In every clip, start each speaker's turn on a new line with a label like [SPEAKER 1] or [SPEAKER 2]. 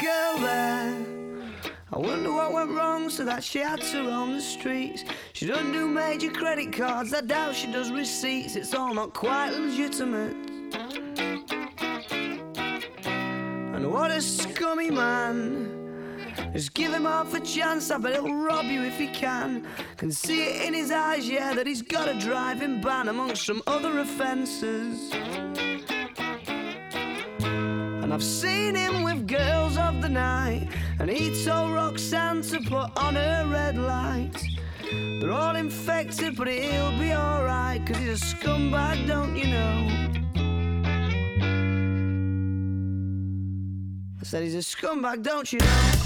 [SPEAKER 1] Girl there? I wonder what went wrong so that she had to roam the streets. She doesn't do major credit cards, I doubt she does receipts. It's all not quite legitimate. And what a scummy man. Just give him half a chance, I bet he'll rob you if he can. Can see it in his eyes, yeah, that he's got a driving ban amongst some other offences. I've seen him with girls of the night. And he told Roxanne to put on her red light. They're all infected, but he'll be alright. Cause he's a scumbag, don't you know? I said he's a scumbag, don't you know?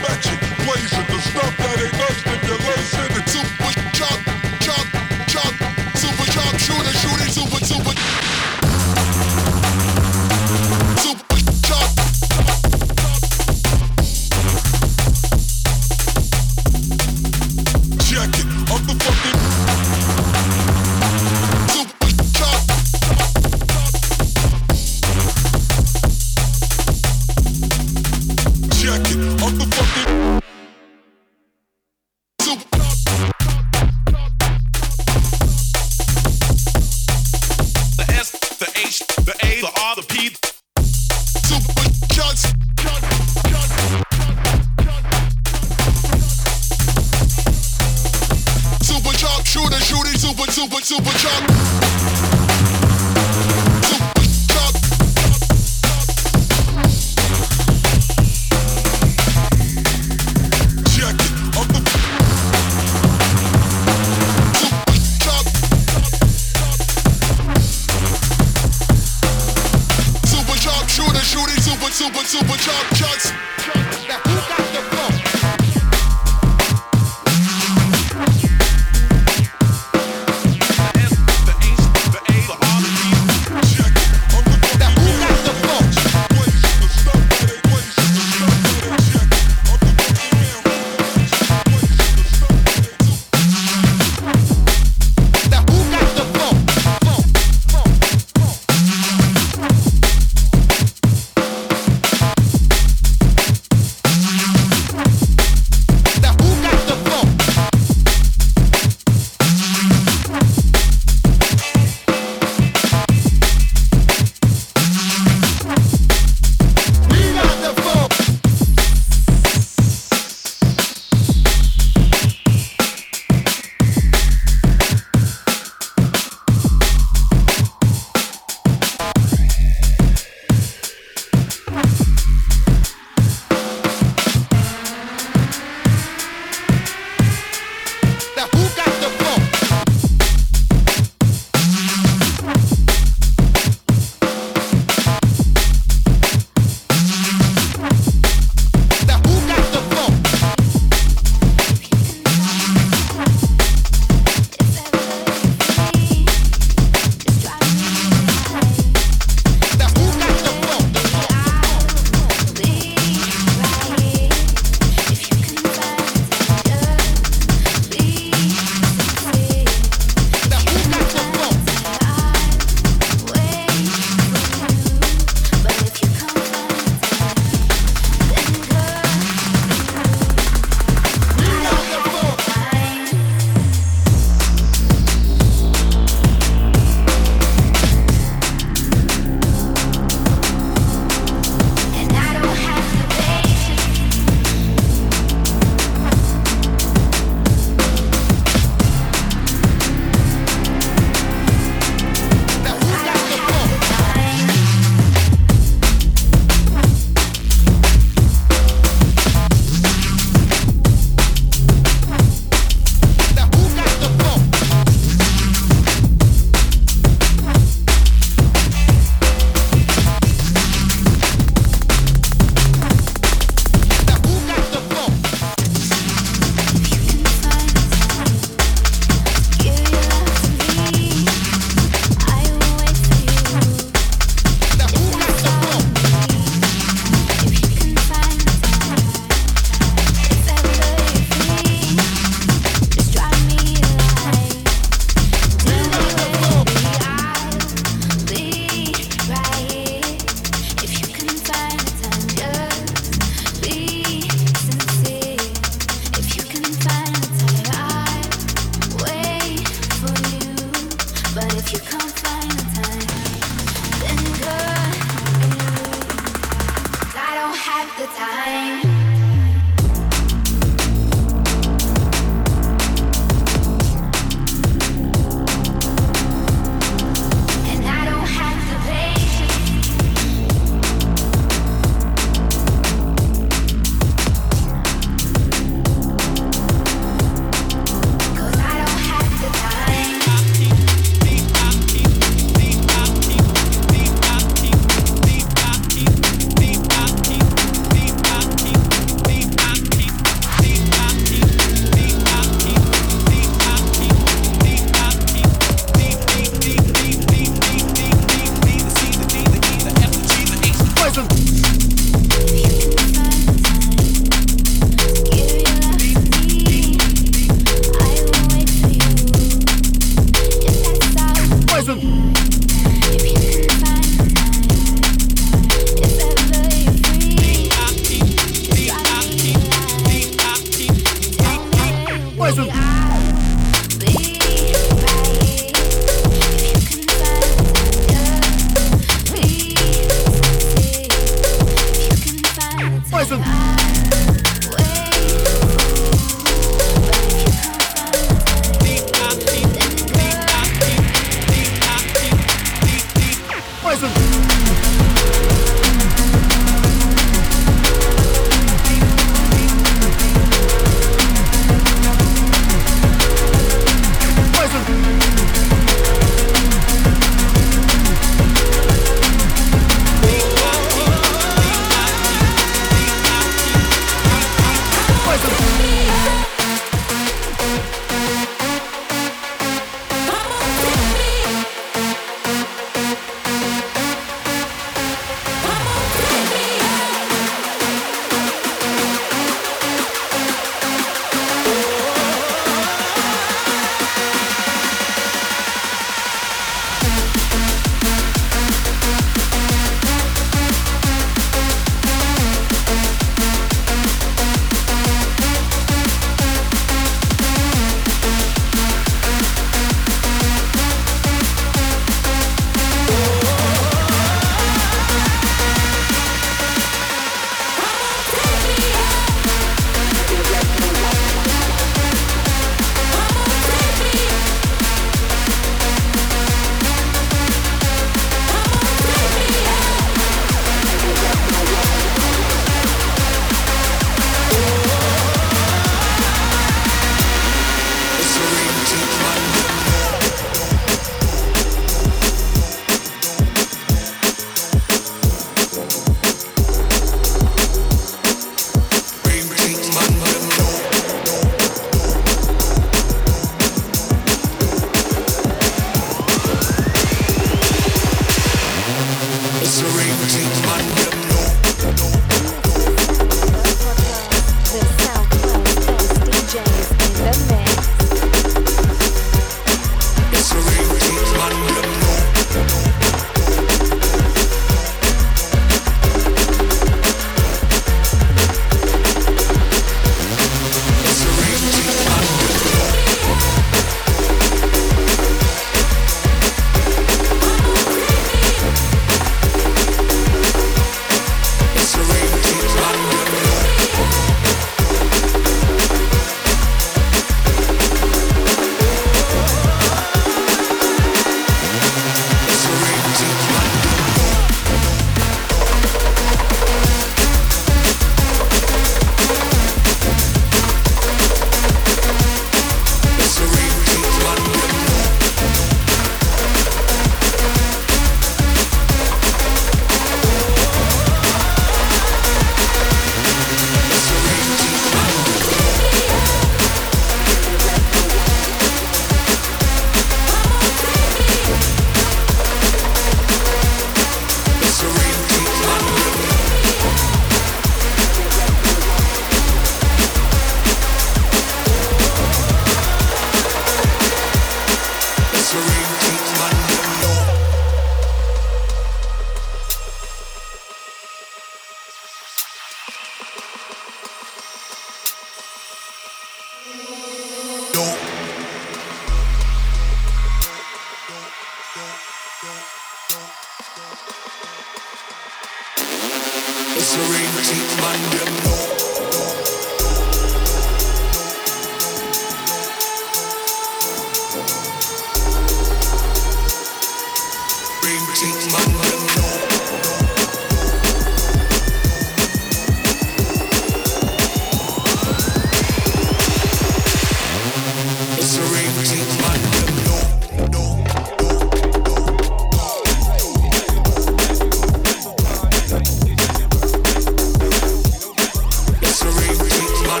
[SPEAKER 2] misery. Man,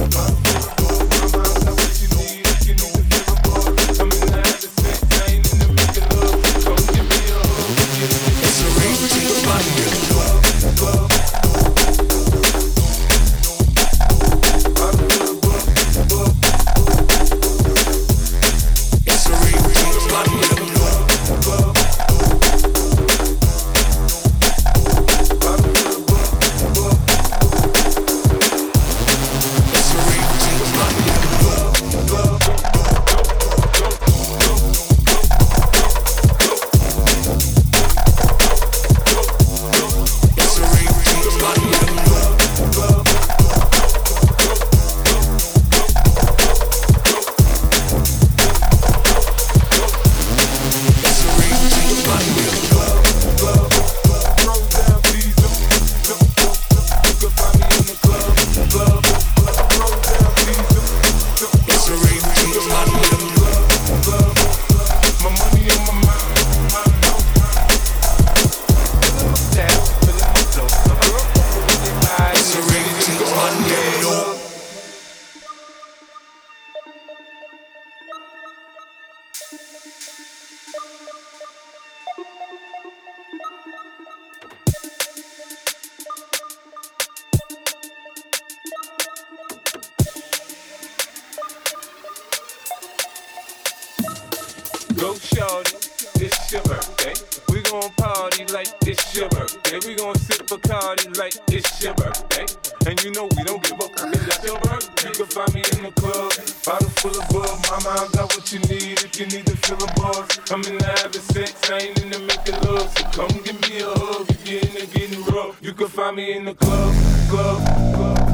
[SPEAKER 3] them know.
[SPEAKER 4] find me in the club, club, club.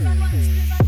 [SPEAKER 5] Ooh.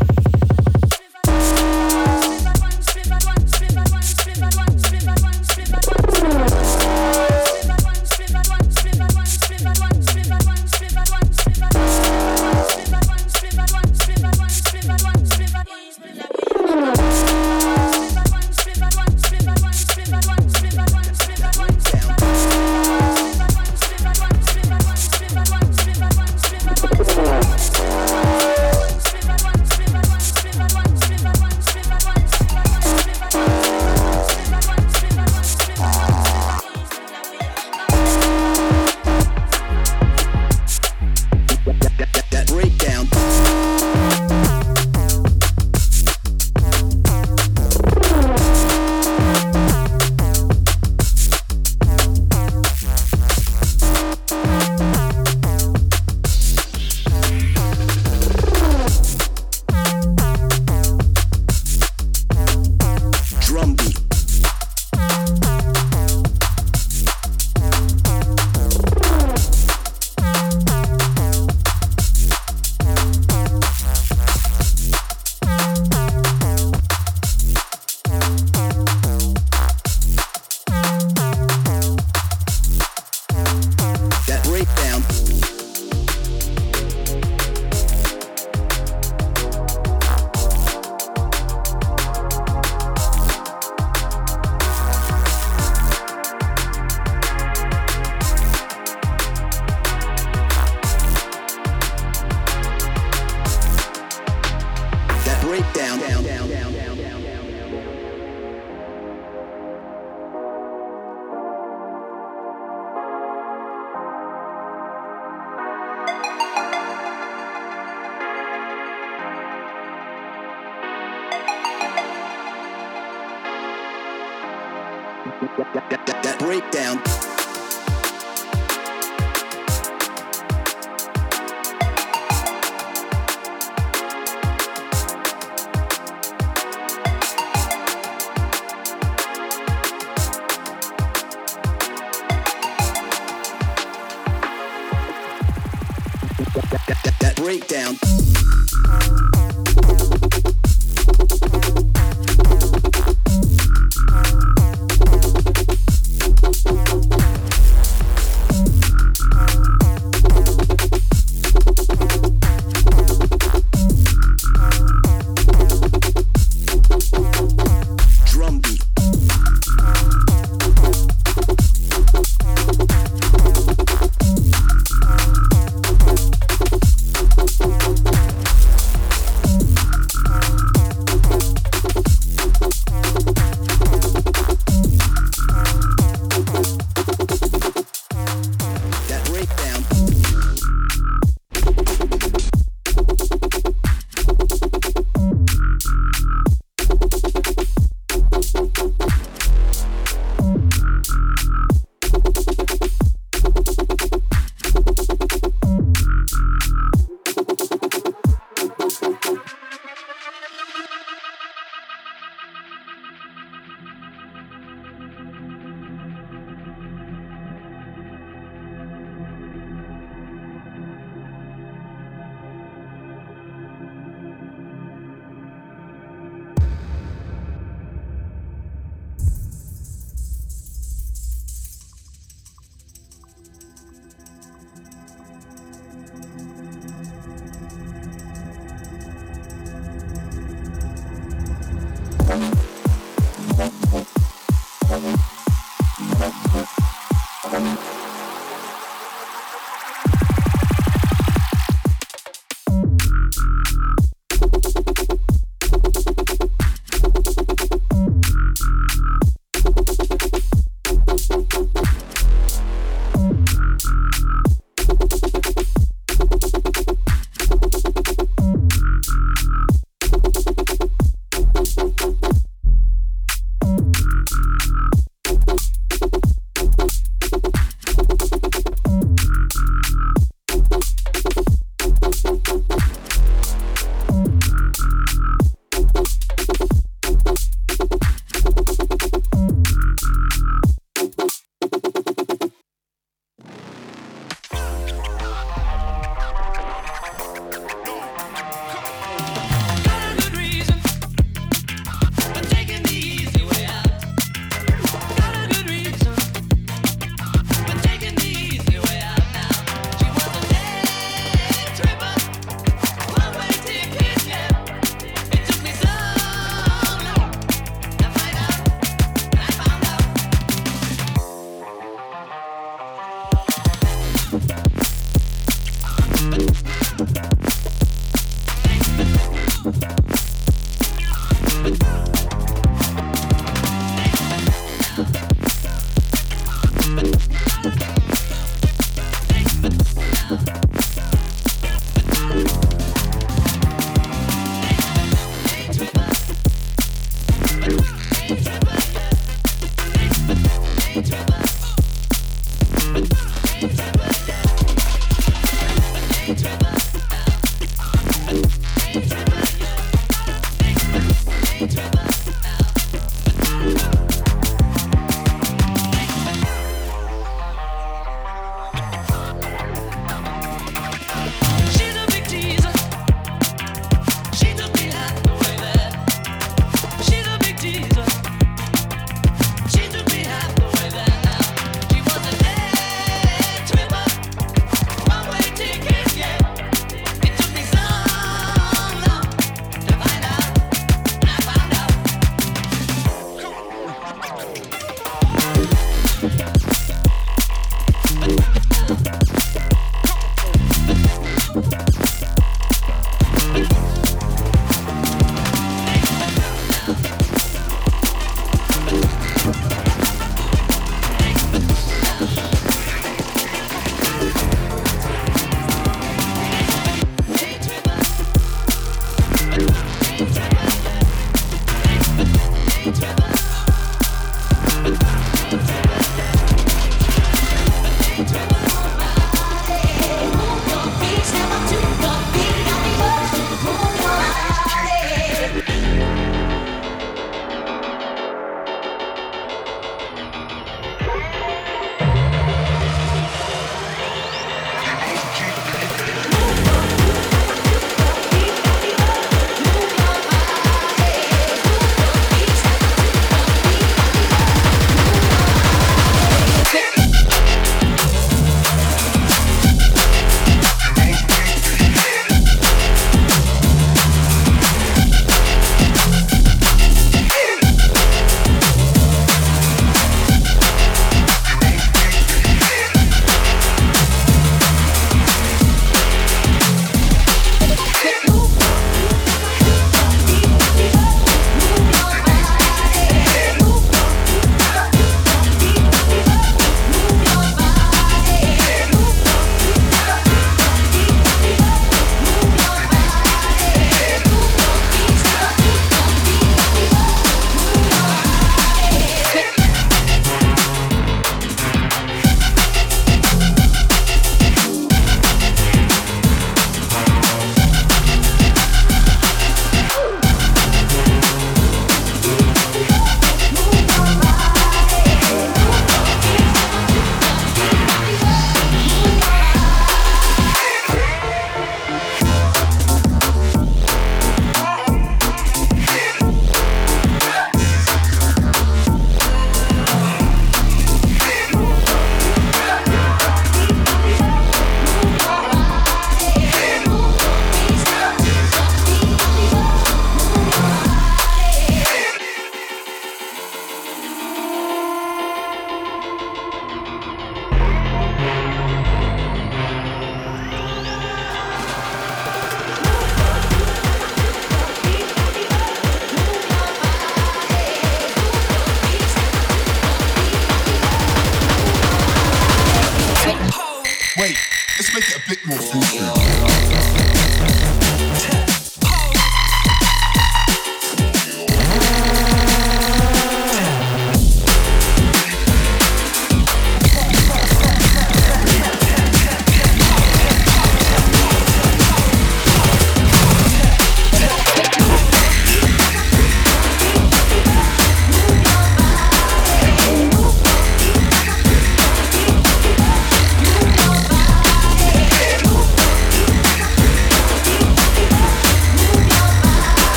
[SPEAKER 5] Breakdown.